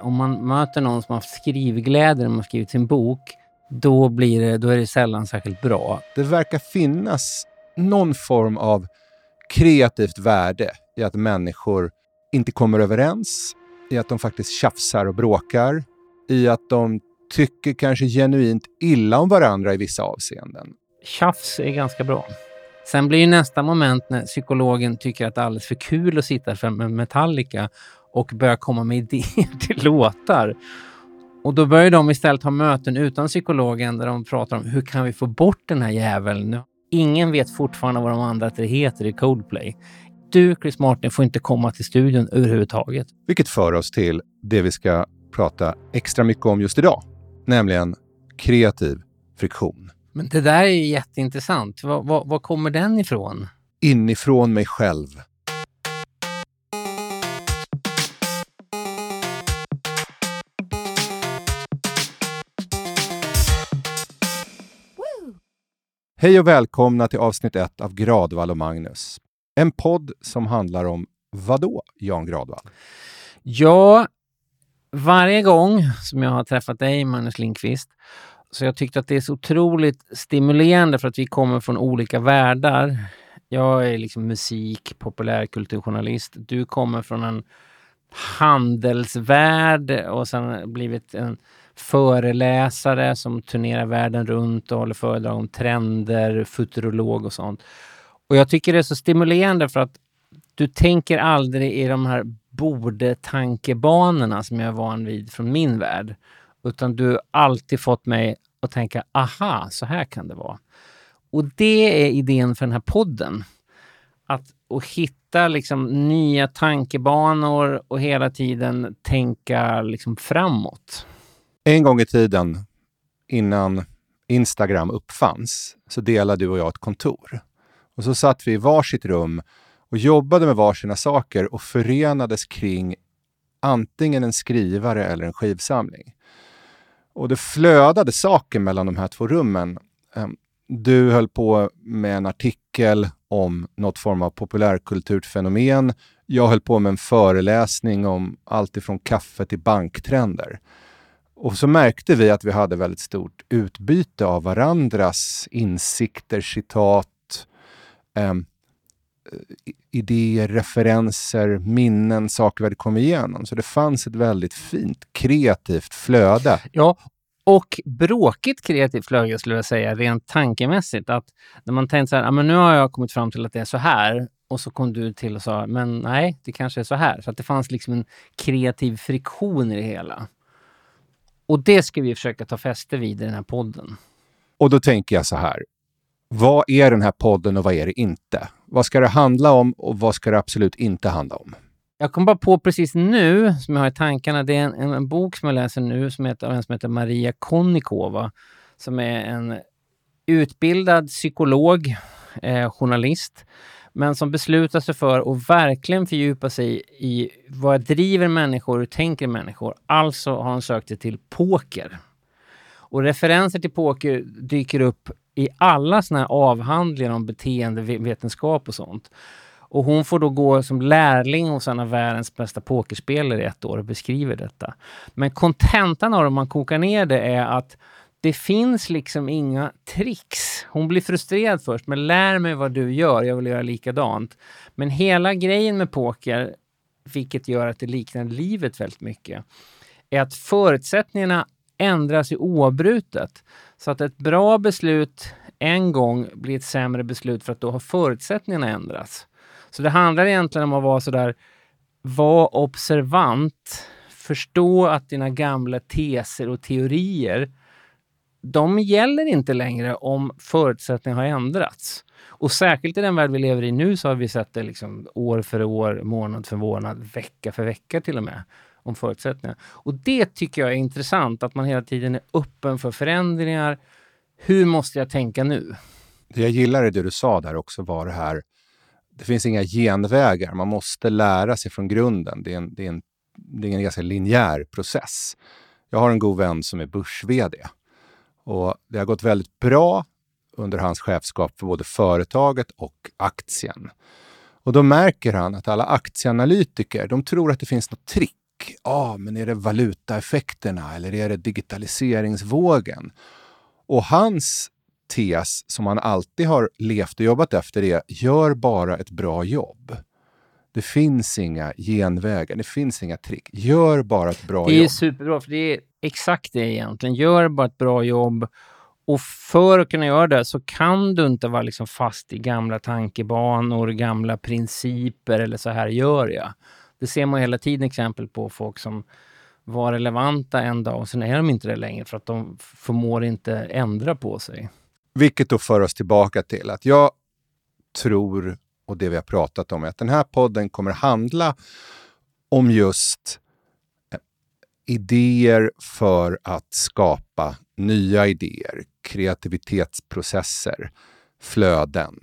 Om man möter någon som har haft skrivglädje när man skrivit sin bok, då, blir det, då är det sällan särskilt bra. Det verkar finnas någon form av kreativt värde i att människor inte kommer överens, i att de faktiskt tjafsar och bråkar, i att de tycker kanske genuint illa om varandra i vissa avseenden. Tjafs är ganska bra. Sen blir ju nästa moment när psykologen tycker att det är alldeles för kul att sitta med Metallica och börjar komma med idéer till låtar. Och då börjar de istället ha möten utan psykologen där de pratar om hur kan vi få bort den här jäveln? Ingen vet fortfarande vad de andra tre heter i Coldplay. Du, Chris Martin, får inte komma till studion överhuvudtaget. Vilket för oss till det vi ska prata extra mycket om just idag, nämligen kreativ friktion. Men det där är ju jätteintressant. Var, var, var kommer den ifrån? Inifrån mig själv. Hej och välkomna till avsnitt 1 av Gradvall och Magnus. En podd som handlar om vadå, Jan Gradvall? Ja, varje gång som jag har träffat dig, Magnus Lindqvist, så jag tyckte att det är så otroligt stimulerande för att vi kommer från olika världar. Jag är liksom musik, populärkulturjournalist. Du kommer från en handelsvärld och sen blivit en föreläsare som turnerar världen runt och håller föredrag om trender, futurolog och sånt. Och jag tycker det är så stimulerande för att du tänker aldrig i de här borde-tankebanorna som jag är van vid från min värld. Utan du har alltid fått mig att tänka, aha, så här kan det vara. Och det är idén för den här podden. Att och hitta liksom nya tankebanor och hela tiden tänka liksom framåt. En gång i tiden, innan Instagram uppfanns, så delade du och jag ett kontor. Och så satt vi i varsitt rum och jobbade med varsina saker och förenades kring antingen en skrivare eller en skivsamling. Och det flödade saker mellan de här två rummen. Ehm, du höll på med en artikel om något form av populärkulturfenomen. Jag höll på med en föreläsning om allt ifrån kaffe till banktrender. Och så märkte vi att vi hade väldigt stort utbyte av varandras insikter, citat, eh, idéer, referenser, minnen, saker vi hade kommit igenom. Så det fanns ett väldigt fint kreativt flöde. Ja, och bråkigt kreativt flöde skulle jag säga, rent tankemässigt. Att när man tänkte så här, ah, men nu har jag kommit fram till att det är så här och så kom du till och sa, men nej, det kanske är så här. Så att det fanns liksom en kreativ friktion i det hela. Och det ska vi försöka ta fäste vid i den här podden. Och då tänker jag så här. Vad är den här podden och vad är det inte? Vad ska det handla om och vad ska det absolut inte handla om? Jag kom bara på precis nu, som jag har i tankarna, det är en, en, en bok som jag läser nu som heter, en som heter Maria Konnikova, som är en utbildad psykolog, eh, journalist, men som beslutar sig för att verkligen fördjupa sig i vad driver människor, hur tänker människor? Alltså har hon sökt sig till poker. Och referenser till poker dyker upp i alla såna här avhandlingar om beteendevetenskap och sånt. Och hon får då gå som lärling hos en av världens bästa pokerspelare i ett år och beskriver detta. Men kontentan av det, om man kokar ner det, är att det finns liksom inga tricks. Hon blir frustrerad först, men lär mig vad du gör, jag vill göra likadant. Men hela grejen med poker, vilket gör att det liknar livet väldigt mycket, är att förutsättningarna ändras i oavbrutet. Så att ett bra beslut en gång blir ett sämre beslut för att då har förutsättningarna ändrats. Så det handlar egentligen om att vara sådär, var observant, förstå att dina gamla teser och teorier de gäller inte längre om förutsättningarna har ändrats. Och särskilt i den värld vi lever i nu så har vi sett det liksom år för år, månad för månad, vecka för vecka till och med om förutsättningar. Och det tycker jag är intressant, att man hela tiden är öppen för förändringar. Hur måste jag tänka nu? Det jag gillar i det du sa där också var det här, det finns inga genvägar. Man måste lära sig från grunden. Det är en, det är en, det är en ganska linjär process. Jag har en god vän som är börs-VD och det har gått väldigt bra under hans chefskap för både företaget och aktien. Och då märker han att alla aktieanalytiker, de tror att det finns något trick ah, men är det valutaeffekterna eller är det digitaliseringsvågen? Och hans tes som han alltid har levt och jobbat efter är gör bara ett bra jobb. Det finns inga genvägar, det finns inga trick. Gör bara ett bra jobb. Det är jobb. superbra, för det är exakt det egentligen. Gör bara ett bra jobb. Och för att kunna göra det så kan du inte vara liksom fast i gamla tankebanor, gamla principer eller så här gör jag. Det ser man hela tiden exempel på folk som var relevanta en dag och sen är de inte det längre för att de förmår inte ändra på sig. Vilket då för oss tillbaka till att jag tror, och det vi har pratat om, är att den här podden kommer handla om just eh, idéer för att skapa nya idéer, kreativitetsprocesser, flöden.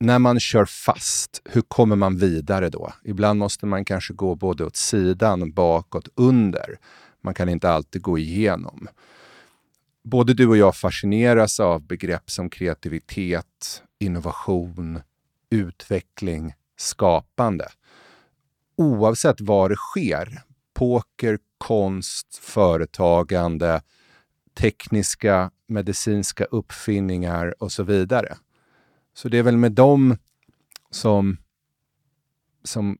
När man kör fast, hur kommer man vidare då? Ibland måste man kanske gå både åt sidan, bakåt, under. Man kan inte alltid gå igenom både du och jag fascineras av begrepp som kreativitet, innovation, utveckling, skapande. Oavsett var det sker, poker, konst, företagande, tekniska, medicinska uppfinningar och så vidare. Så det är väl med dem som, som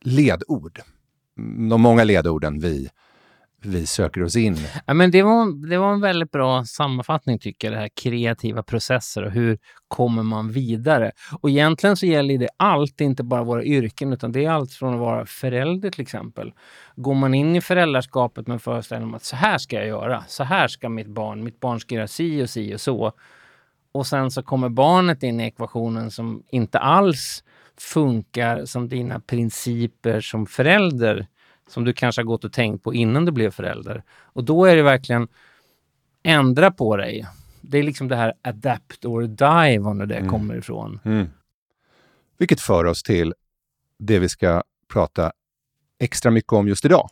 ledord, de många ledorden vi vi söker oss in. Ja, men det, var, det var en väldigt bra sammanfattning tycker jag, det här kreativa processer och hur kommer man vidare? Och egentligen så gäller det allt, inte bara våra yrken, utan det är allt från att vara förälder till exempel. Går man in i föräldraskapet med föreställningen om att så här ska jag göra, så här ska mitt barn, mitt barn ska göra si och si och så. Och sen så kommer barnet in i ekvationen som inte alls funkar som dina principer som förälder som du kanske har gått och tänkt på innan du blev förälder. Och då är det verkligen ändra på dig. Det är liksom det här adapt or die, var det mm. kommer ifrån. Mm. Vilket för oss till det vi ska prata extra mycket om just idag.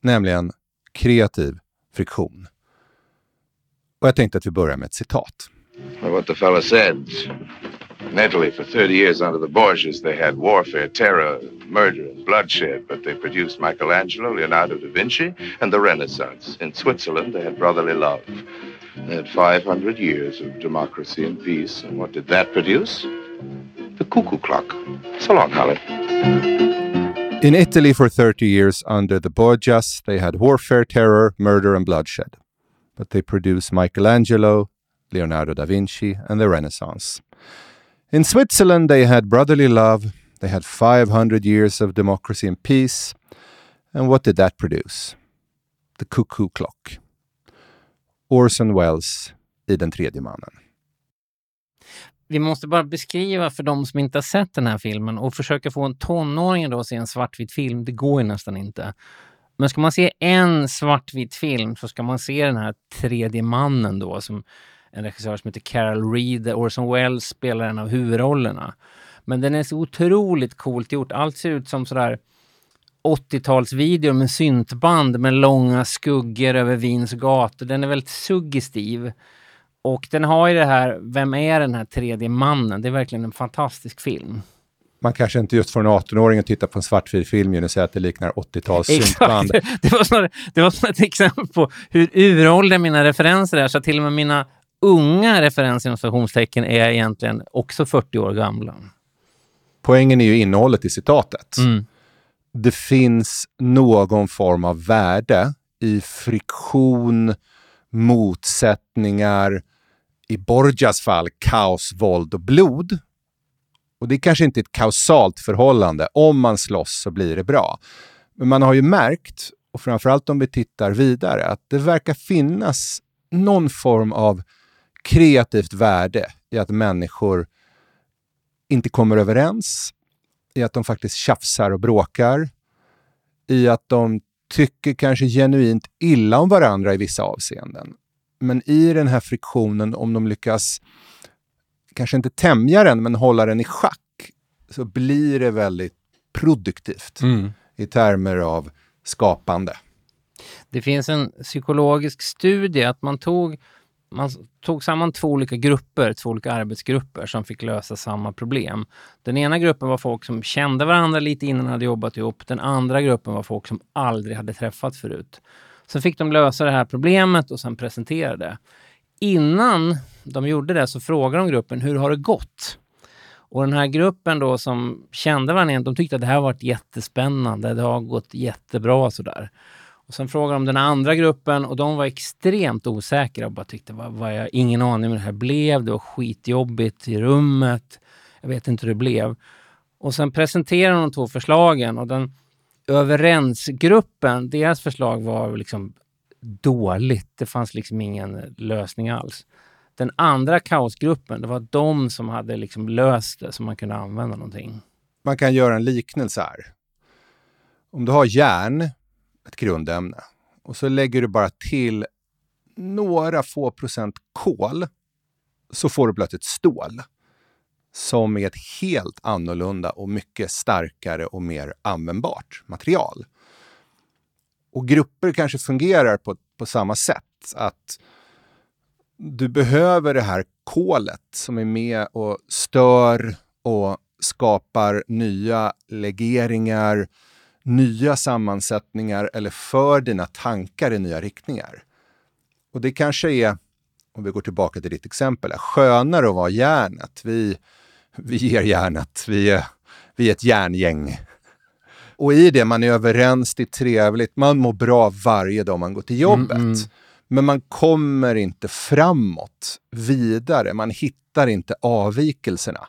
Nämligen kreativ friktion. Och jag tänkte att vi börjar med ett citat. What the fella said. In Italy, for 30 years under the Borgias, they had warfare, terror, murder, and bloodshed, but they produced Michelangelo, Leonardo da Vinci, and the Renaissance. In Switzerland, they had brotherly love. They had 500 years of democracy and peace, and what did that produce? The cuckoo clock. So long, Holly. In Italy, for 30 years under the Borgias, they had warfare, terror, murder, and bloodshed. But they produced Michelangelo, Leonardo da Vinci, and the Renaissance. In Switzerland, they had brotherly love, they had 500 years of democracy and peace. And what did that produce? The cuckoo clock. Orson Welles i Den tredje mannen. Vi måste bara beskriva för de som inte har sett den här filmen och försöka få en tonåring då att se en svartvit film. Det går ju nästan inte. Men ska man se en svartvit film så ska man se den här tredje mannen då som en regissör som heter Carol Reed. Orson Welles spelar en av huvudrollerna. Men den är så otroligt coolt gjort. Allt ser ut som sådär 80-talsvideo med syntband med långa skuggor över Wiens gator. Den är väldigt suggestiv. Och den har ju det här, vem är den här tredje mannen? Det är verkligen en fantastisk film. Man kanske inte just får en 18-åring att titta på en svartvit film och säga att det liknar 80-tals syntband. Det var, snarare, det var snarare ett exempel på hur uråldriga mina referenser är, så till och med mina unga referenser inom stationstecken är egentligen också 40 år gamla. Poängen är ju innehållet i citatet. Mm. Det finns någon form av värde i friktion, motsättningar, i Borgias fall kaos, våld och blod. Och det är kanske inte ett kausalt förhållande. Om man slåss så blir det bra. Men man har ju märkt, och framförallt om vi tittar vidare, att det verkar finnas någon form av kreativt värde i att människor inte kommer överens, i att de faktiskt tjafsar och bråkar, i att de tycker kanske genuint illa om varandra i vissa avseenden. Men i den här friktionen, om de lyckas, kanske inte tämja den, men hålla den i schack, så blir det väldigt produktivt mm. i termer av skapande. Det finns en psykologisk studie att man tog man tog samman två olika grupper, två olika arbetsgrupper som fick lösa samma problem. Den ena gruppen var folk som kände varandra lite innan de hade jobbat ihop. Den andra gruppen var folk som aldrig hade träffats förut. Sen fick de lösa det här problemet och sen presentera det. Innan de gjorde det så frågade de gruppen hur har det gått? Och den här gruppen då som kände varandra, de tyckte att det här varit jättespännande, det har gått jättebra sådär. Och sen frågade de den andra gruppen och de var extremt osäkra och bara tyckte, vad, vad jag ingen aning om det här blev, det var skitjobbigt i rummet, jag vet inte hur det blev. Och sen presenterade de två förslagen och den överensgruppen, deras förslag var liksom dåligt. Det fanns liksom ingen lösning alls. Den andra kaosgruppen, det var de som hade liksom löst det så man kunde använda någonting. Man kan göra en liknelse här. Om du har järn, ett grundämne, och så lägger du bara till några få procent kol, så får du plötsligt stål som är ett helt annorlunda och mycket starkare och mer användbart material. Och grupper kanske fungerar på, på samma sätt. Att du behöver det här kolet som är med och stör och skapar nya legeringar, nya sammansättningar eller för dina tankar i nya riktningar. Och det kanske är, om vi går tillbaka till ditt exempel, skönare att vara järnet. Vi, vi ger järnet, vi är, vi är ett järngäng. Och i det, man är överens, det är trevligt, man mår bra varje dag man går till jobbet. Mm, mm. Men man kommer inte framåt, vidare. Man hittar inte avvikelserna.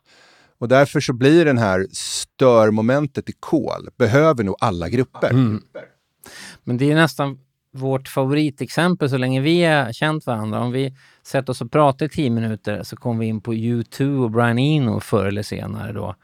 Och därför så blir den här störmomentet i kol, behöver nog alla grupper. Mm. Men det är nästan vårt favoritexempel så länge vi har känt varandra. Om vi sätter oss och pratar i tio minuter så kommer vi in på U2 och Brian Eno förr eller senare då.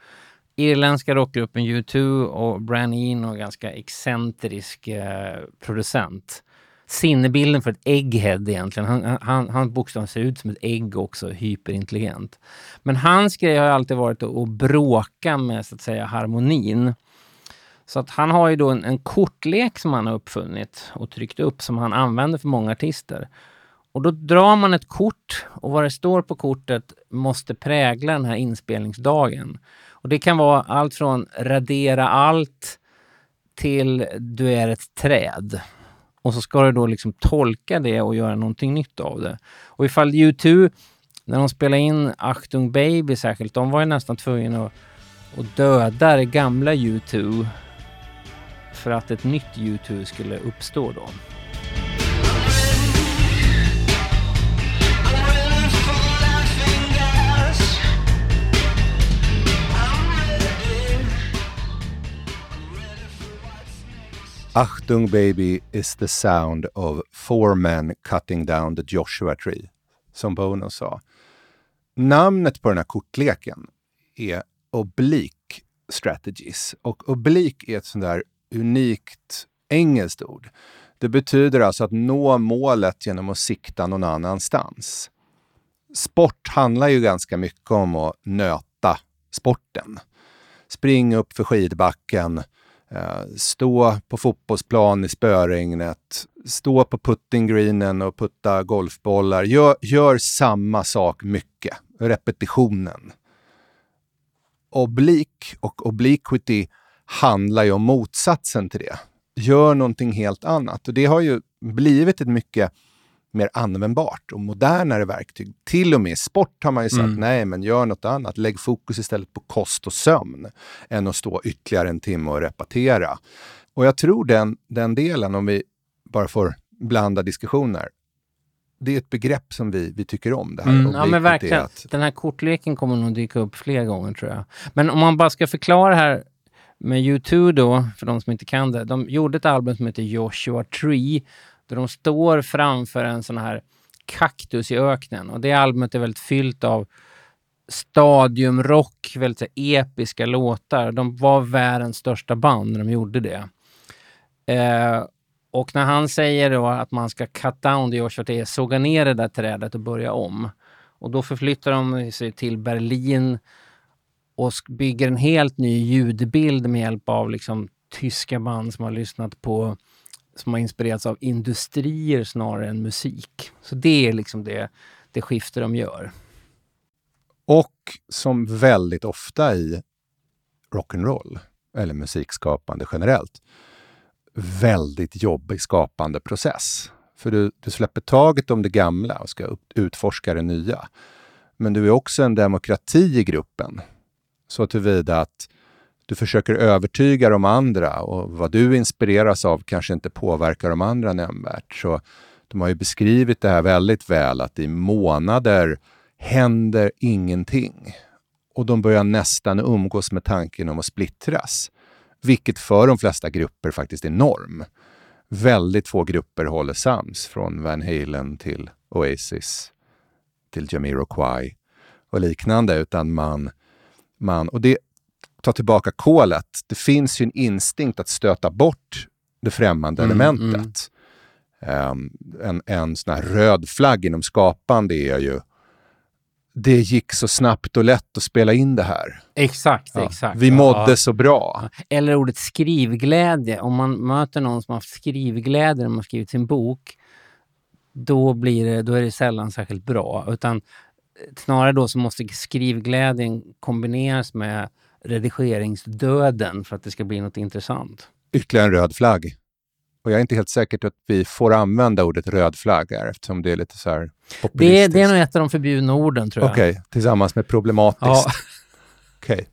Irländska rockgruppen U2 och Brian Eno, ganska excentrisk eh, producent sinnebilden för ett egghead egentligen. Han, han, han bokstavligen ser ut som ett ägg också, hyperintelligent. Men hans grej har alltid varit att, bråka med så att säga harmonin. Så att han har ju då en, en, kortlek som han har uppfunnit och tryckt upp som han använder för många artister. Och då drar man ett kort och vad det står på kortet måste prägla den här inspelningsdagen. Och det kan vara allt från radera allt till du är ett träd. Och så ska du då liksom tolka det och göra någonting nytt av det. Och ifall U2, när de spelade in Achtung Baby särskilt, de var ju nästan tvungna att, att döda det gamla U2 för att ett nytt U2 skulle uppstå då. Achtung baby is the sound of four men cutting down the Joshua tree, som Bono sa. Namnet på den här kortleken är Oblique Strategies. Och oblique är ett sånt där unikt engelskt ord. Det betyder alltså att nå målet genom att sikta någon annanstans. Sport handlar ju ganska mycket om att nöta sporten. Spring upp för skidbacken, Eh, stå på fotbollsplan i spöregnet, stå på puttinggreenen och putta golfbollar. Gör, gör samma sak mycket. Repetitionen. Oblik och obliquity handlar ju om motsatsen till det. Gör någonting helt annat. Och det har ju blivit ett mycket mer användbart och modernare verktyg. Till och med i sport har man ju sagt, mm. nej men gör något annat. Lägg fokus istället på kost och sömn än att stå ytterligare en timme och repetera. Och jag tror den, den delen, om vi bara får blanda diskussioner, det är ett begrepp som vi, vi tycker om. Det här. Mm, ja men verkligen. Att... Den här kortleken kommer nog dyka upp fler gånger tror jag. Men om man bara ska förklara här med U2 då, för de som inte kan det. De gjorde ett album som heter Joshua Tree där de står framför en sån här kaktus i öknen. Och det albumet är väldigt fyllt av stadiumrock, väldigt så episka låtar. De var världens största band när de gjorde det. Eh, och när han säger då att man ska cut down the Joshua såga ner det där trädet och börja om. Och då förflyttar de sig till Berlin och bygger en helt ny ljudbild med hjälp av liksom tyska band som har lyssnat på som har inspirerats av industrier snarare än musik. Så det är liksom det, det skifte de gör. Och som väldigt ofta i rock'n'roll, eller musikskapande generellt, väldigt jobbig skapande process. För du, du släpper taget om det gamla och ska upp, utforska det nya. Men du är också en demokrati i gruppen. Så tillvida att du försöker övertyga de andra och vad du inspireras av kanske inte påverkar de andra nämnvärt. Så de har ju beskrivit det här väldigt väl, att i månader händer ingenting. Och de börjar nästan umgås med tanken om att splittras. Vilket för de flesta grupper faktiskt är norm. Väldigt få grupper håller sams, från Van Halen till Oasis till Jamiroquai och liknande, utan man, man och det tar tillbaka kolet. Det finns ju en instinkt att stöta bort det främmande mm, elementet. Mm. Um, en, en sån här röd flagg inom skapande är ju det gick så snabbt och lätt att spela in det här. Exakt, ja. exakt. Vi mådde ja. så bra. Eller ordet skrivglädje. Om man möter någon som har haft skrivglädje när man skrivit sin bok, då, blir det, då är det sällan särskilt bra. Utan snarare då så måste skrivglädjen kombineras med redigeringsdöden för att det ska bli något intressant. Ytterligare en röd flagg. Och jag är inte helt säker på att vi får använda ordet röd flagg här eftersom det är lite så här det, det, är nog ett av de förbjudna orden tror jag. Okej, okay, tillsammans med problematiskt. Ja. Okay.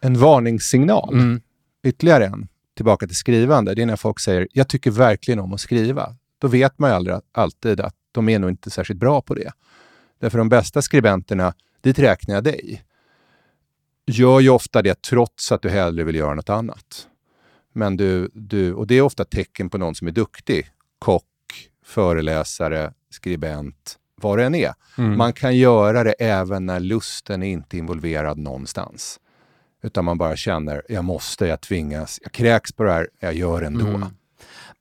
En varningssignal. Mm. Ytterligare en, tillbaka till skrivande. Det är när folk säger jag tycker verkligen om att skriva. Då vet man ju aldrig, alltid att de är nog inte särskilt bra på det. Därför de bästa skribenterna, dit räknar jag dig, gör ju ofta det trots att du hellre vill göra något annat. Men du, du, och det är ofta tecken på någon som är duktig. Kock, föreläsare, skribent, vad det än är. Mm. Man kan göra det även när lusten är inte involverad någonstans. Utan man bara känner, jag måste, jag tvingas, jag kräks på det här, jag gör ändå. Mm.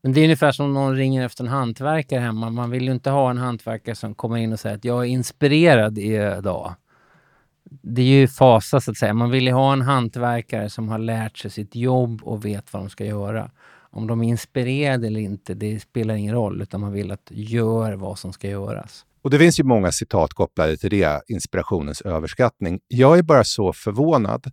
Men det är ungefär som någon ringer efter en hantverkare hemma. Man vill ju inte ha en hantverkare som kommer in och säger att jag är inspirerad idag. Det är ju fasa så att säga. Man vill ju ha en hantverkare som har lärt sig sitt jobb och vet vad de ska göra. Om de är inspirerade eller inte, det spelar ingen roll, utan man vill att gör vad som ska göras. Och det finns ju många citat kopplade till det, inspirationens överskattning. Jag är bara så förvånad.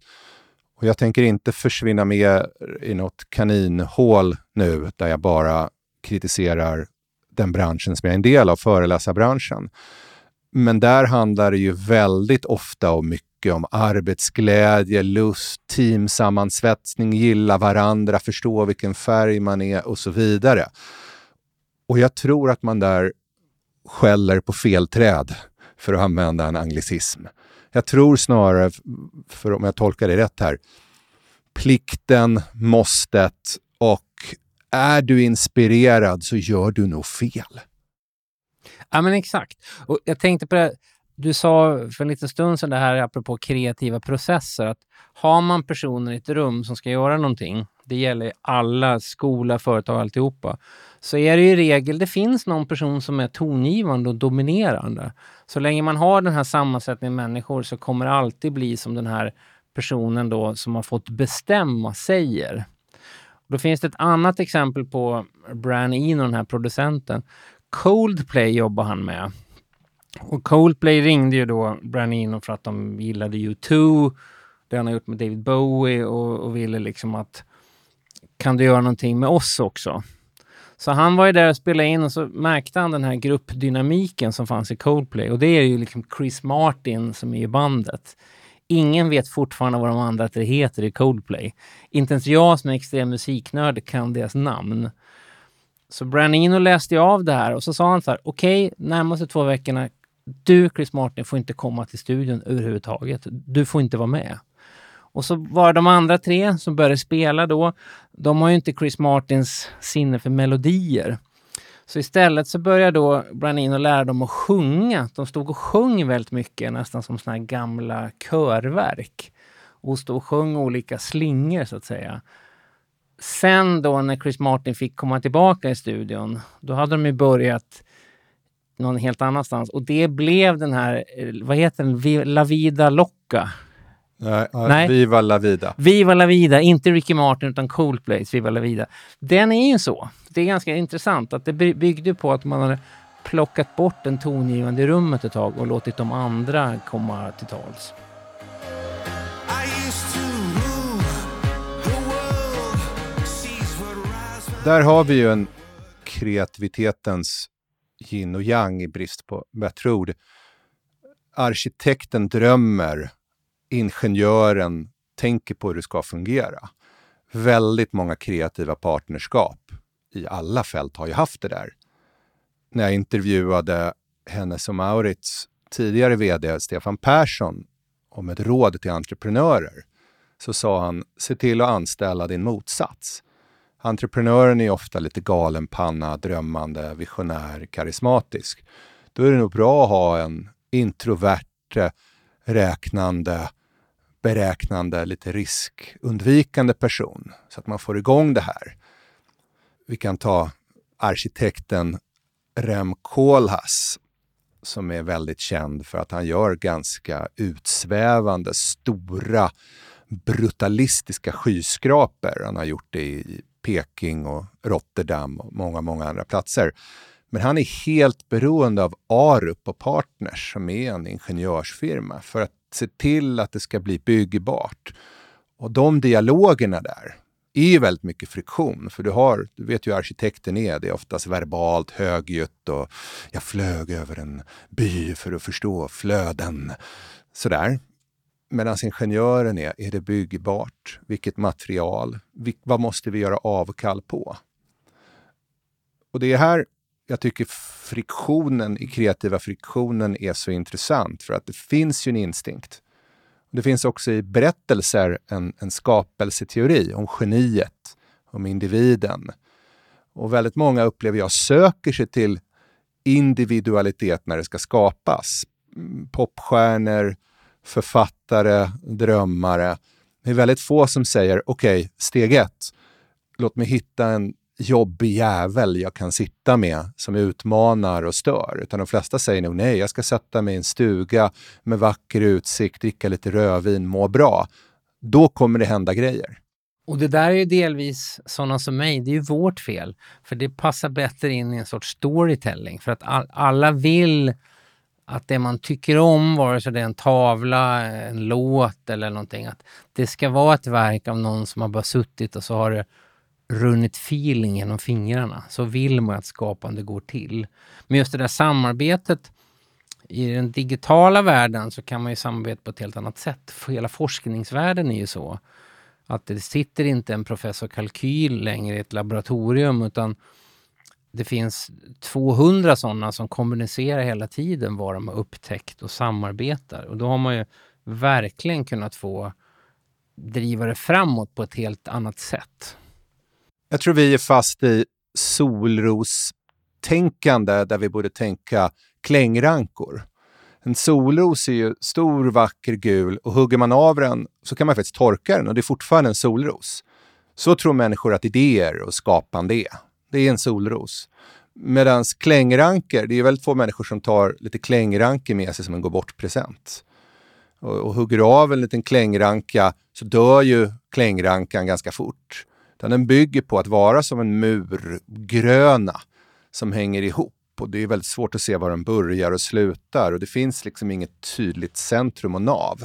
Och jag tänker inte försvinna med i något kaninhål nu, där jag bara kritiserar den branschen som jag är en del av, föreläsarbranschen. Men där handlar det ju väldigt ofta och mycket om arbetsglädje, lust, teamsammansvetsning, gilla varandra, förstå vilken färg man är och så vidare. Och jag tror att man där skäller på fel träd, för att använda en anglicism. Jag tror snarare, för om jag tolkar det rätt här, plikten, måstet och är du inspirerad så gör du nog fel. Ja men exakt. Och jag tänkte på det, du sa för en liten stund sedan det här apropå kreativa processer, att har man personer i ett rum som ska göra någonting, det gäller alla, skola, företag, alltihopa, så är det i regel, det finns någon person som är tongivande och dominerande. Så länge man har den här sammansättningen människor så kommer det alltid bli som den här personen då som har fått bestämma säger. Då finns det ett annat exempel på Bran Eno, den här producenten. Coldplay jobbar han med. Och Coldplay ringde ju då Branino för att de gillade U2, det han har gjort med David Bowie och, och ville liksom att kan du göra någonting med oss också? Så han var ju där och spelade in och så märkte han den här gruppdynamiken som fanns i Coldplay. Och det är ju liksom Chris Martin som är i bandet. Ingen vet fortfarande vad de andra tre heter i Coldplay. Inte ens jag som är extrem musiknörd kan deras namn. Så Branino läste av det här och så sa han så här, okej, okay, närmaste två veckorna, du Chris Martin får inte komma till studion överhuvudtaget. Du får inte vara med. Och så var det de andra tre som började spela då. De har ju inte Chris Martins sinne för melodier. Så istället så började då Branino lära dem att sjunga. De stod och sjöng väldigt mycket, nästan som såna här gamla körverk. Och stod och sjöng olika slingor så att säga. Sen då när Chris Martin fick komma tillbaka i studion, då hade de ju börjat någon helt annanstans. Och det blev den här, vad heter den, La Vida Locka Nej, Nej. Viva la vida. Viva la vida, inte Ricky Martin utan Coldplays Viva la vida. Den är ju så. Det är ganska intressant att det by- byggde på att man hade plockat bort den tongivande i rummet ett tag och låtit de andra komma till tals. Där har vi ju en kreativitetens yin och yang i brist på bättre ord. Arkitekten drömmer, ingenjören tänker på hur det ska fungera. Väldigt många kreativa partnerskap i alla fält har ju haft det där. När jag intervjuade Hennes och Maurits tidigare vd Stefan Persson om ett råd till entreprenörer så sa han, se till att anställa din motsats. Entreprenören är ofta lite galenpanna, drömmande, visionär, karismatisk. Då är det nog bra att ha en introvert, räknande, beräknande, lite riskundvikande person så att man får igång det här. Vi kan ta arkitekten Rem Koolhaas som är väldigt känd för att han gör ganska utsvävande, stora, brutalistiska skyskrapor. Han har gjort det i Peking och Rotterdam och många, många andra platser. Men han är helt beroende av Arup och Partners som är en ingenjörsfirma för att se till att det ska bli byggbart. Och de dialogerna där är ju väldigt mycket friktion. För du, har, du vet ju hur arkitekten är. Det är oftast verbalt, högljutt och jag flög över en by för att förstå flöden. Sådär. Medan ingenjören är, är det byggbart? Vilket material? Vil- vad måste vi göra avkall på? Och det är här jag tycker friktionen, i kreativa friktionen är så intressant för att det finns ju en instinkt. Det finns också i berättelser en, en skapelseteori om geniet, om individen. Och väldigt många upplever jag söker sig till individualitet när det ska skapas. Mm, popstjärnor, författare, drömmare. Det är väldigt få som säger okej, steg ett, låt mig hitta en jobbig jävel jag kan sitta med som utmanar och stör. Utan de flesta säger nog nej, jag ska sätta mig i en stuga med vacker utsikt, dricka lite rödvin, må bra. Då kommer det hända grejer. Och det där är ju delvis sådana som mig, det är ju vårt fel. För det passar bättre in i en sorts storytelling. För att all, alla vill att det man tycker om, vare sig det är en tavla, en låt eller någonting, att det ska vara ett verk av någon som har bara suttit och så har det runnit feeling genom fingrarna. Så vill man att skapande går till. Men just det där samarbetet i den digitala världen så kan man ju samarbeta på ett helt annat sätt. För hela forskningsvärlden är ju så att det sitter inte en professor kalkyl längre i ett laboratorium utan det finns 200 sådana som kommunicerar hela tiden vad de har upptäckt och samarbetar. Och då har man ju verkligen kunnat få driva det framåt på ett helt annat sätt. Jag tror vi är fast i solrostänkande där vi borde tänka klängrankor. En solros är ju stor, vacker, gul och hugger man av den så kan man faktiskt torka den och det är fortfarande en solros. Så tror människor att idéer och skapande är. Det är en solros. Medan klängranker, det är väldigt få människor som tar lite klängranker med sig som en gå bort-present. Och, och hugger av en liten klängranka så dör ju klängrankan ganska fort. Utan den bygger på att vara som en murgröna som hänger ihop. Och det är väldigt svårt att se var den börjar och slutar. Och det finns liksom inget tydligt centrum och nav.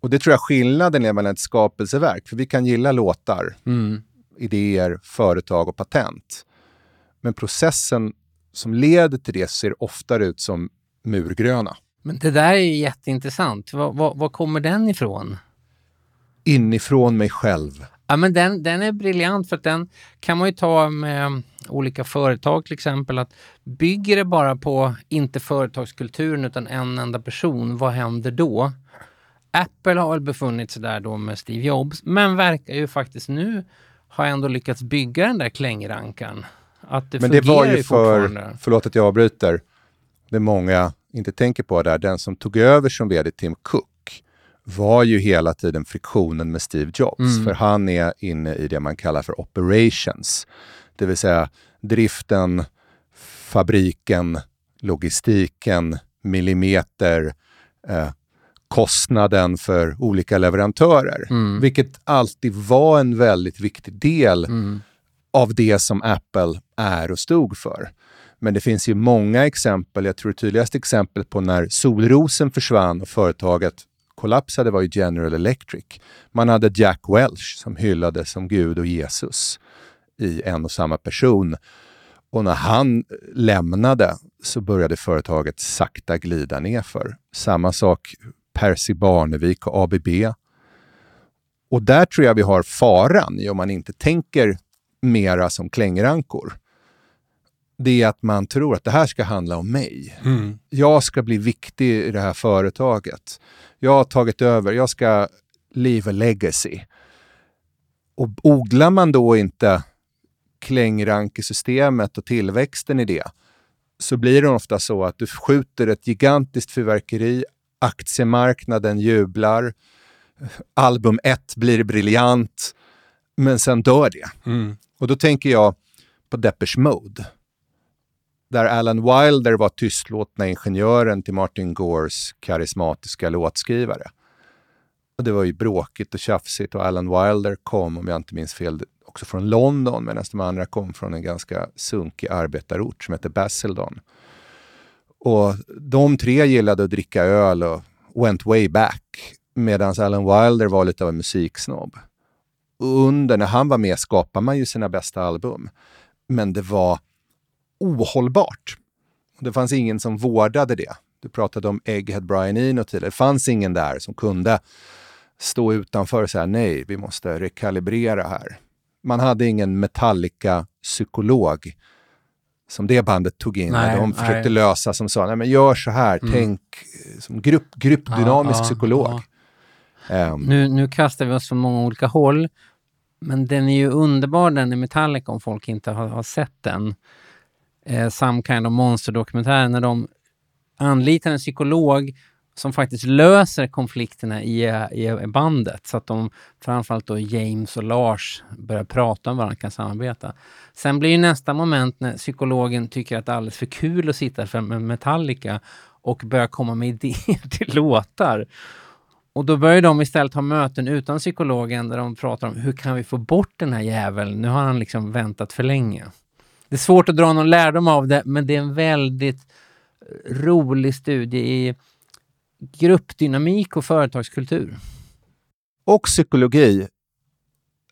Och det tror jag skillnaden är mellan ett skapelseverk. För vi kan gilla låtar, mm idéer, företag och patent. Men processen som leder till det ser oftare ut som murgröna. Men det där är ju jätteintressant. Var, var, var kommer den ifrån? Inifrån mig själv. Ja, men den, den är briljant för att den kan man ju ta med olika företag till exempel. Att bygger det bara på, inte företagskulturen utan en enda person, vad händer då? Apple har väl befunnit sig där då med Steve Jobs, men verkar ju faktiskt nu ha ändå lyckats bygga den där klängrankan. Att det Men det var ju för, förlåt att jag avbryter, det många inte tänker på där, den som tog över som vd, Tim Cook, var ju hela tiden friktionen med Steve Jobs. För han är inne i det man kallar för operations. Det vill säga driften, fabriken, logistiken, millimeter, eh, kostnaden för olika leverantörer. Mm. Vilket alltid var en väldigt viktig del Mm. av det som Apple är och stod för. Men det finns ju många exempel. Jag tror det tydligaste exemplet på när solrosen försvann och företaget kollapsade var ju General Electric. Man hade Jack Welch som hyllades som Gud och Jesus i en och samma person. Och när han lämnade så började företaget sakta glida nerför. Samma sak Percy Barnevik och ABB. Och där tror jag vi har faran i om man inte tänker mera som klängrankor. Det är att man tror att det här ska handla om mig. Jag ska bli viktig i det här företaget. Jag har tagit över, jag ska leave a legacy. Och odlar man då inte klängrankesystemet och tillväxten i det, så blir det ofta så att du skjuter ett gigantiskt fyrverkeri, aktiemarknaden jublar, album 1 blir briljant, men sen dör det. Och då tänker jag på Depeche Mode. Där Alan Wilder var tystlåtna ingenjören till Martin Gores karismatiska låtskrivare. Och det var ju bråkigt och tjafsigt och Alan Wilder kom, om jag inte minns fel, också från London medan de andra kom från en ganska sunkig arbetarort som heter Basildon. Och de tre gillade att dricka öl och went way back medan Alan Wilder var lite av en musiksnobb. Och under, när han var med skapade man ju sina bästa album. Men det var ohållbart. Det fanns ingen som vårdade det. Du pratade om Egghead Brian Eno tidigare. Det fanns ingen där som kunde stå utanför och säga nej, vi måste rekalibrera här. Man hade ingen Metallica-psykolog som det bandet tog in. Nej, de försökte nej. lösa som sa, nej men gör så här, tänk eh, som grupp, gruppdynamisk Ja, ja, psykolog. Ehm, Nu, nu kastar vi oss från många olika håll. Men den är ju underbar den i Metallica om folk inte har, har sett den. Eh, Some kind of monster-dokumentären när de anlitar en psykolog som faktiskt löser konflikterna i, i bandet så att de, framförallt då James och Lars, börjar prata om varandra och kan samarbeta. Sen blir ju nästa moment när psykologen tycker att det är alldeles för kul att sitta för med Metallica och börjar komma med idéer till låtar. Och då börjar de istället ha möten utan psykologen där de pratar om hur kan vi få bort den här jäveln? Nu har han liksom väntat för länge. Det är svårt att dra någon lärdom av det, men det är en väldigt eh, rolig studie i gruppdynamik och företagskultur. och psykologi.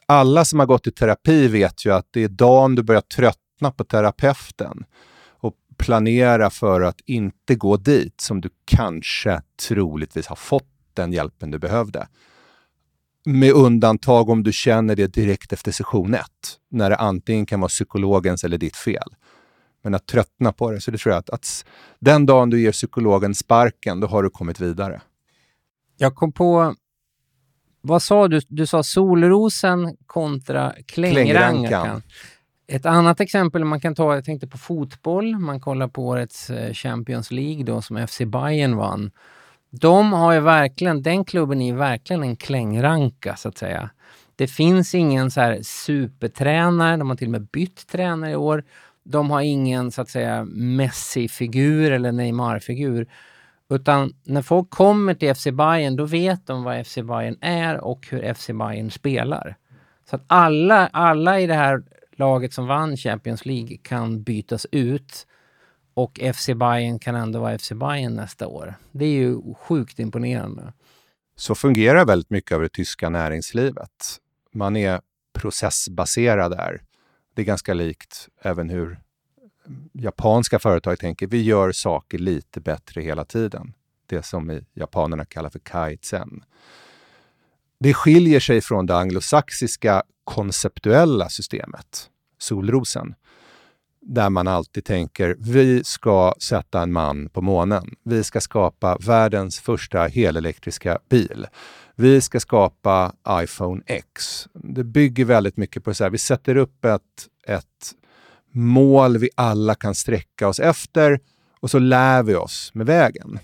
Alla som har gått i terapi vet ju att det är dagen du börjar tröttna på terapeuten och planera för att inte gå dit som du kanske troligtvis har fått den hjälpen du behövde. Med undantag om du känner det direkt efter session ett, när det antingen kan vara psykologens eller ditt fel. Men att tröttna på det, så det tror jag att, att den dagen du ger psykologen sparken, då har du kommit vidare. Jag kom på... Vad sa du? Du sa solrosen kontra Klängrankan. Ett annat exempel man kan ta, jag tänkte på fotboll. Man kollar på årets eh, Champions League då som FC Bayern vann. De har ju verkligen, den klubben är verkligen en klängranka så att säga. Det finns ingen så här supertränare, de har till och med bytt tränare i år. De har ingen så att säga Messi-figur eller Neymar-figur. Utan när folk kommer till FC Bayern då vet de vad FC Bayern är och hur FC Bayern spelar. Så att alla, alla i det här laget som vann Champions League kan bytas ut och FC Bayern kan ändå vara FC Bayern nästa år. Det är ju sjukt imponerande. Så fungerar väldigt mycket av det tyska näringslivet. Man är processbaserad där. Det är ganska likt även hur japanska företag tänker. Vi gör saker lite bättre hela tiden. Det som japanerna kallar för kaizen. Det skiljer sig från det anglosaxiska konceptuella systemet, solrosen, där man alltid tänker vi ska sätta en man på månen. Vi ska skapa världens första helelektriska bil. Vi ska skapa iPhone X. Det bygger väldigt mycket på så här, vi sätter upp ett, ett mål vi alla kan sträcka oss efter och så lär vi oss med vägen.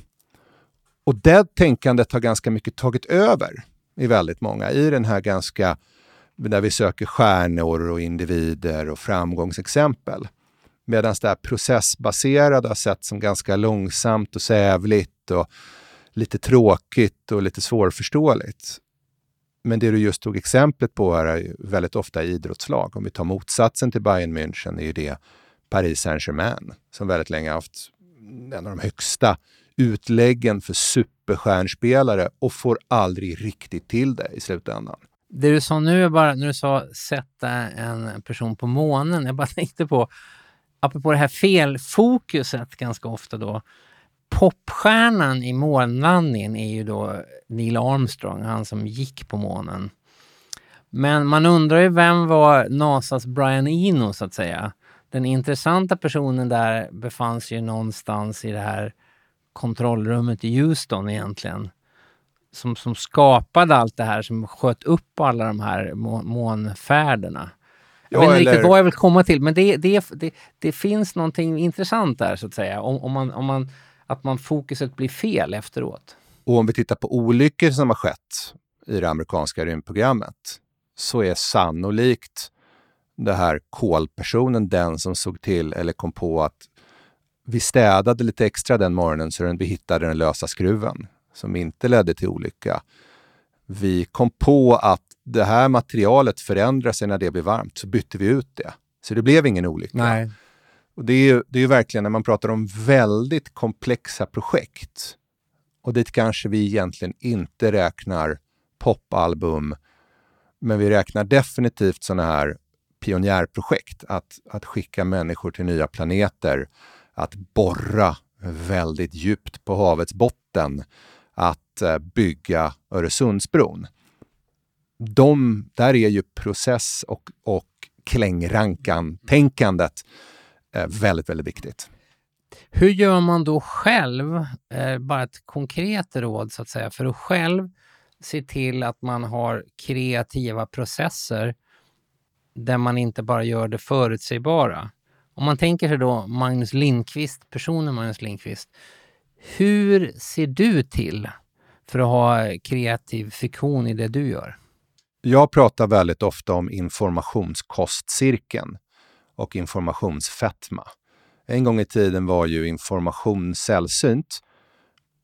Och det tänkandet har ganska mycket tagit över i väldigt många i den här ganska, där vi söker stjärnor och individer och framgångsexempel. Medan det här processbaserade har sett som ganska långsamt och sävligt och lite tråkigt och lite svårförståeligt. Men det du just tog exemplet på här är väldigt ofta idrottslag. Om vi tar motsatsen till Bayern München är ju det Paris Saint-Germain som väldigt länge haft en av de högsta utläggen för superstjärnspelare och får aldrig riktigt till det i slutändan. Det du sa nu är bara, när du sa sätta en person på månen, jag bara tänkte på, apropå det här felfokuset ganska ofta då, popstjärnan i månlandningen är ju då Neil Armstrong, han som gick på månen. Men man undrar ju vem var NASAs Brian Eno så att säga? Den intressanta personen där befann sig ju någonstans i det här kontrollrummet i Houston egentligen. Som, som skapade allt det här, som sköt upp alla de här må, månfärderna. Jag Ja, vet inte eller- riktigt vad jag vill komma till, men det, det, det, det finns någonting intressant där så att säga. Om, om man, om man, att man fokuset blir fel efteråt. Och om vi tittar på olyckor som har skett i det amerikanska rymdprogrammet så är sannolikt det här kolpersonen den som såg till eller kom på att vi städade lite extra den morgonen så vi hittade den lösa skruven som inte ledde till olycka. Vi kom på att det här materialet förändrar sig när det blir varmt, så bytte vi ut det. Så det blev ingen olycka. Och det är ju det är ju verkligen när man pratar om väldigt komplexa projekt och dit kanske vi egentligen inte räknar popalbum, men vi räknar definitivt sådana här pionjärprojekt. Att, att skicka människor till nya planeter, att borra väldigt djupt på havets botten, att eh, bygga Öresundsbron. De, där är ju process och, och klängrankan-tänkandet väldigt, väldigt viktigt. Hur gör man då själv, eh, bara ett konkret råd så att säga, för att själv se till att man har kreativa processer där man inte bara gör det förutsägbara. Om man tänker sig då Magnus Lindqvist, personen Magnus Lindqvist. Hur ser du till för att ha kreativ fiktion i det du gör? Jag pratar väldigt ofta om informationskostcirkeln och informationsfetma. En gång i tiden var ju information sällsynt.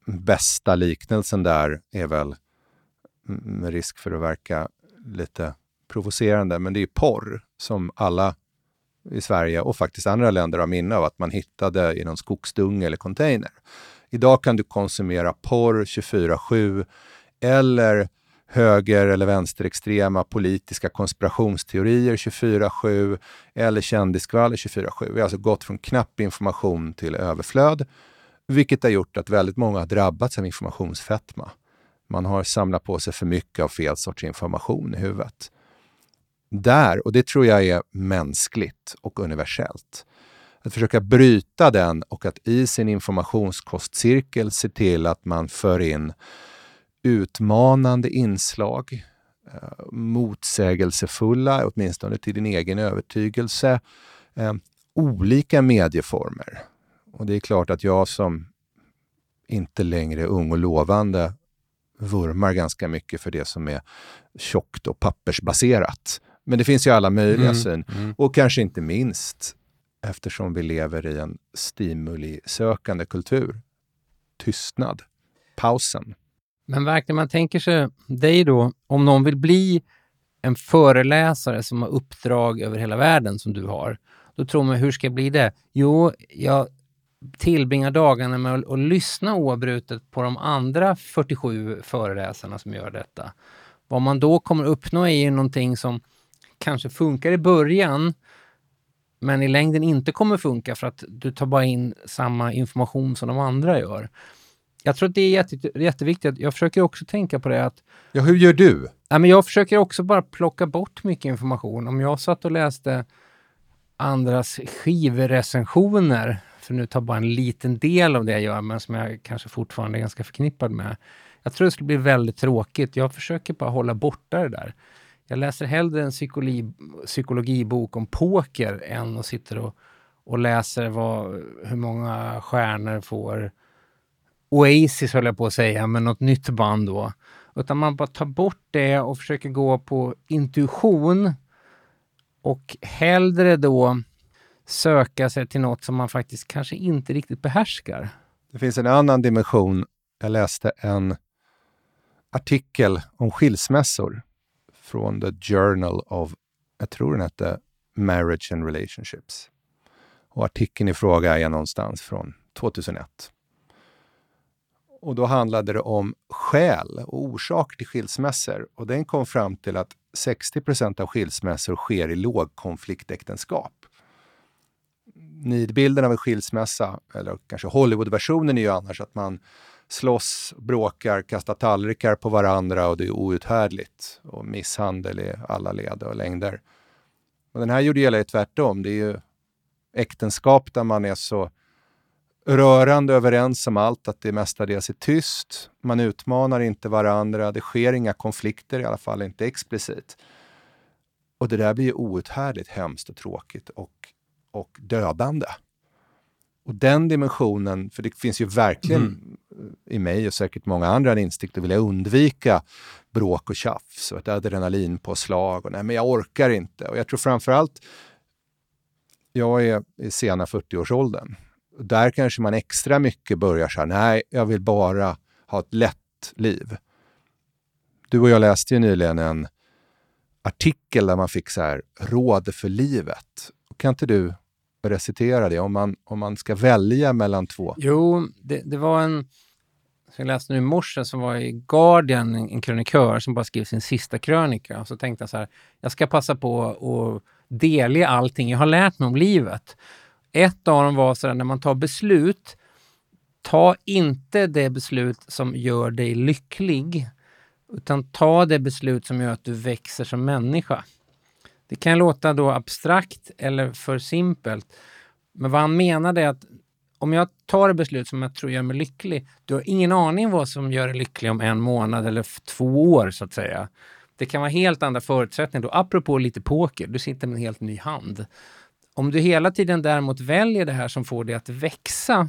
Bästa liknelsen där är väl, mm, med risk för att verka lite provocerande, men det är porr som alla i Sverige och faktiskt andra länder har minne av att man hittade i någon skogsdunge eller container. Idag kan du konsumera porr 24-7 eller höger eller vänsterextrema politiska konspirationsteorier 24-7 eller kändisskvaller 24-7. Vi har alltså gått från knapp information till överflöd, vilket har gjort att väldigt många har drabbats av informationsfetma. Man har samlat på sig för mycket av fel sorts information i huvudet. Där, och det tror jag är mänskligt och universellt, att försöka bryta den och att i sin informationskostcirkel se till att man för in utmanande inslag, eh, motsägelsefulla, åtminstone till din egen övertygelse, eh, olika medieformer. Och det är klart att jag som inte längre är ung och lovande vurmar ganska mycket för det som är tjockt och pappersbaserat. Men det finns ju alla möjliga syn. Och kanske inte minst eftersom vi lever i en stimulisökande kultur. Tystnad. Pausen. Men verkligen, man tänker sig dig då, om någon vill bli en föreläsare som har uppdrag över hela världen som du har, då tror man, hur ska jag bli det? Jo, jag tillbringar dagarna med att, att lyssna oavbrutet på de andra 47 föreläsarna som gör detta. Vad man då kommer uppnå är ju någonting som kanske funkar i början, men i längden inte kommer funka för att du tar bara in samma information som de andra gör. Jag tror att det är jätte, jätteviktigt. Jag försöker också tänka på det att Ja, hur gör du? Nej, men jag försöker också bara plocka bort mycket information. Om jag satt och läste andras skivrecensioner, för nu tar bara en liten del av det jag gör, men som jag kanske fortfarande är ganska förknippad med. Jag tror det skulle bli väldigt tråkigt. Jag försöker bara hålla borta det där. Jag läser hellre en psykologi, psykologibok om poker än att sitta och, och läser vad, hur många stjärnor får Oasis höll jag på att säga, men något nytt band då. Utan man bara tar bort det och försöker gå på intuition och hellre då söka sig till något som man faktiskt kanske inte riktigt behärskar. Det finns en annan dimension Jag läste en artikel om skilsmässor från The Journal of, jag tror den hette Marriage and Relationships. Och artikeln i fråga är någonstans från 2001. Och då handlade det om skäl och orsak till skilsmässor. Och den kom fram till att 60% av skilsmässor sker i lågkonfliktäktenskap. Nidbilden av en skilsmässa, eller kanske Hollywoodversionen är ju annars att man slåss, bråkar, kastar tallrikar på varandra och det är outhärdligt. Och misshandel i alla led och längder. Och den här gjorde gällande tvärtom. Det är ju äktenskap där man är så rörande överens om allt, att det mestadels är tyst. Man utmanar inte varandra, det sker inga konflikter, i alla fall inte explicit. Och det där blir ju outhärdligt hemskt och tråkigt och, och dödande. Och den dimensionen, för det finns ju verkligen Mm. i mig och säkert många andra en instinkt att vilja undvika bråk och tjafs och ett adrenalinpåslag och nej men jag orkar inte. Och jag tror framförallt, jag är i sena 40-årsåldern. Där kanske man extra mycket börjar så här, nej jag vill bara ha ett lätt liv. Du och jag läste ju nyligen en artikel där man fick så här, råd för livet. Kan inte du recitera det om man, om man ska välja mellan två? Jo, det, det var en... som Jag läste nu i morse som var i Guardian, en, en krönikör som bara skrev sin sista krönika. Och så tänkte jag så här, jag ska passa på att delge allting jag har lärt mig om livet. Ett av dem var så här, när man tar beslut, ta inte det beslut som gör dig lycklig, utan ta det beslut som gör att du växer som människa. Det kan låta då abstrakt eller för simpelt, men vad han menade är att om jag tar ett beslut som jag tror gör mig lycklig, du har ingen aning vad som gör dig lycklig om en månad eller två år så att säga. Det kan vara helt andra förutsättningar då. Apropå lite poker, du sitter med en helt ny hand. Om du hela tiden däremot väljer det här som får dig att växa,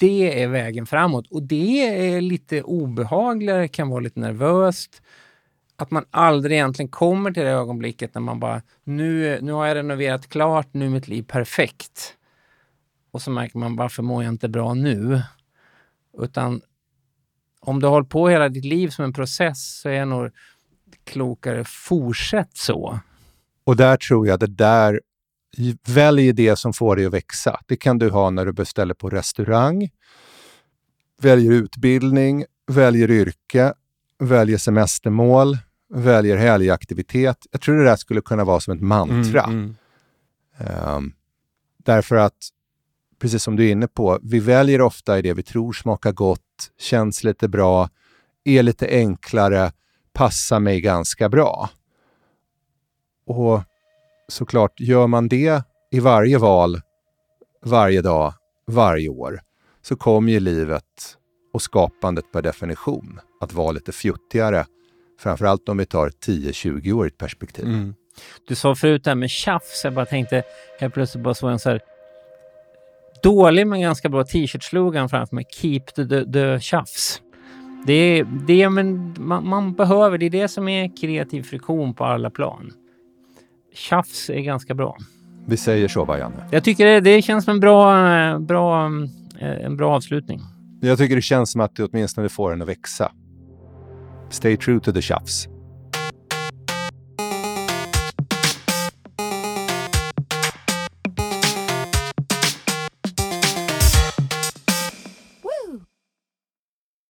det är vägen framåt. Och det är lite obehagligare, kan vara lite nervöst. Att man aldrig egentligen kommer till det ögonblicket när man bara, nu, nu har jag renoverat klart, nu är mitt liv perfekt. Och så märker man, varför mår jag inte bra nu? Utan om du har hållit på hela ditt liv som en process så är jag nog klokare, fortsätt så. Och där tror jag det där, välj det som får dig att växa. Det kan du ha när du beställer på restaurang, väljer utbildning, väljer yrke, väljer semestermål, väljer helgaktivitet. Jag tror det där skulle kunna vara som ett mantra. Mm, Ehm, därför att, precis som du är inne på, vi väljer ofta i det vi tror smakar gott, känns lite bra, är lite enklare, passar mig ganska bra. Och såklart, gör man det i varje val, varje dag, varje år, så kommer ju livet och skapandet per definition att vara lite fjuttigare. Framförallt om vi tar 10-20-årigt perspektiv. Mm. Du sa förut det här med tjafs, jag bara tänkte helt plötsligt bara så en så här dålig men ganska bra t-shirt-slogan framför mig. Keep the, the, the tjafs. Det är det men man, man behöver, det är det som är kreativ friktion på alla plan. Tjafs är ganska bra. Vi säger så, va, Janne? Jag tycker det, det känns som en bra, eh, bra, eh, en bra avslutning. Jag tycker det känns som att du åtminstone får den att växa. Stay true to the tjafs.